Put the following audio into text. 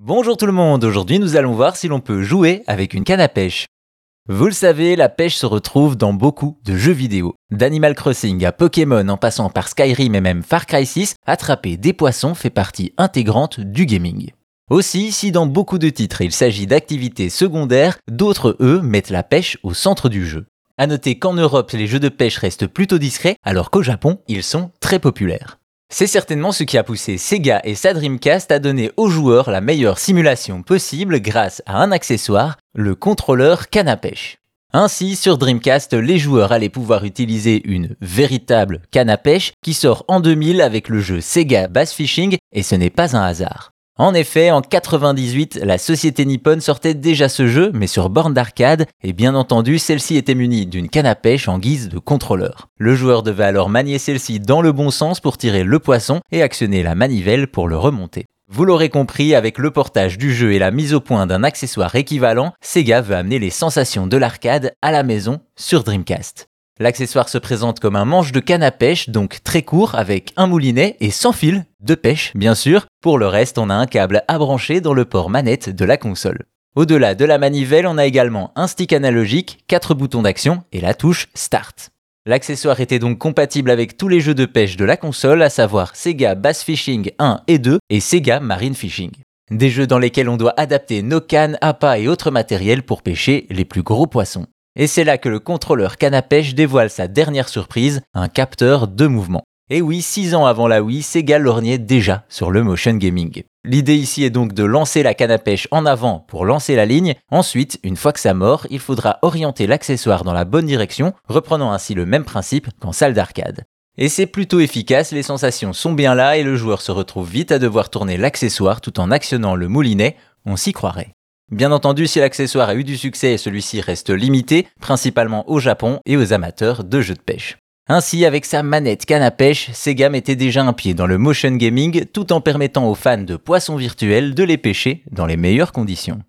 Bonjour tout le monde, aujourd'hui nous allons voir si l'on peut jouer avec une canne à pêche. Vous le savez, la pêche se retrouve dans beaucoup de jeux vidéo. D'Animal Crossing à Pokémon en passant par Skyrim et même Far Cry 6, attraper des poissons fait partie intégrante du gaming. Aussi, si dans beaucoup de titres il s'agit d'activités secondaires, d'autres eux mettent la pêche au centre du jeu. A noter qu'en Europe les jeux de pêche restent plutôt discrets, alors qu'au Japon ils sont très populaires. C'est certainement ce qui a poussé Sega et sa Dreamcast à donner aux joueurs la meilleure simulation possible grâce à un accessoire, le contrôleur canne pêche. Ainsi, sur Dreamcast, les joueurs allaient pouvoir utiliser une véritable canne pêche qui sort en 2000 avec le jeu Sega Bass Fishing et ce n'est pas un hasard. En effet, en 98, la société Nippon sortait déjà ce jeu, mais sur borne d'arcade, et bien entendu, celle-ci était munie d'une canne à pêche en guise de contrôleur. Le joueur devait alors manier celle-ci dans le bon sens pour tirer le poisson et actionner la manivelle pour le remonter. Vous l'aurez compris, avec le portage du jeu et la mise au point d'un accessoire équivalent, Sega veut amener les sensations de l'arcade à la maison sur Dreamcast. L'accessoire se présente comme un manche de canne à pêche, donc très court, avec un moulinet et sans fil, de pêche bien sûr. Pour le reste, on a un câble à brancher dans le port manette de la console. Au-delà de la manivelle, on a également un stick analogique, 4 boutons d'action et la touche Start. L'accessoire était donc compatible avec tous les jeux de pêche de la console, à savoir Sega Bass Fishing 1 et 2 et Sega Marine Fishing. Des jeux dans lesquels on doit adapter nos cannes, appâts et autres matériels pour pêcher les plus gros poissons. Et c'est là que le contrôleur canne à pêche dévoile sa dernière surprise, un capteur de mouvement. Et oui, 6 ans avant la Wii, Sega lorgnait déjà sur le motion gaming. L'idée ici est donc de lancer la canne à pêche en avant pour lancer la ligne. Ensuite, une fois que ça mord, il faudra orienter l'accessoire dans la bonne direction, reprenant ainsi le même principe qu'en salle d'arcade. Et c'est plutôt efficace, les sensations sont bien là et le joueur se retrouve vite à devoir tourner l'accessoire tout en actionnant le moulinet, on s'y croirait. Bien entendu, si l'accessoire a eu du succès, celui-ci reste limité, principalement au Japon et aux amateurs de jeux de pêche. Ainsi, avec sa manette canne à pêche, Sega mettait déjà un pied dans le motion gaming tout en permettant aux fans de poissons virtuels de les pêcher dans les meilleures conditions.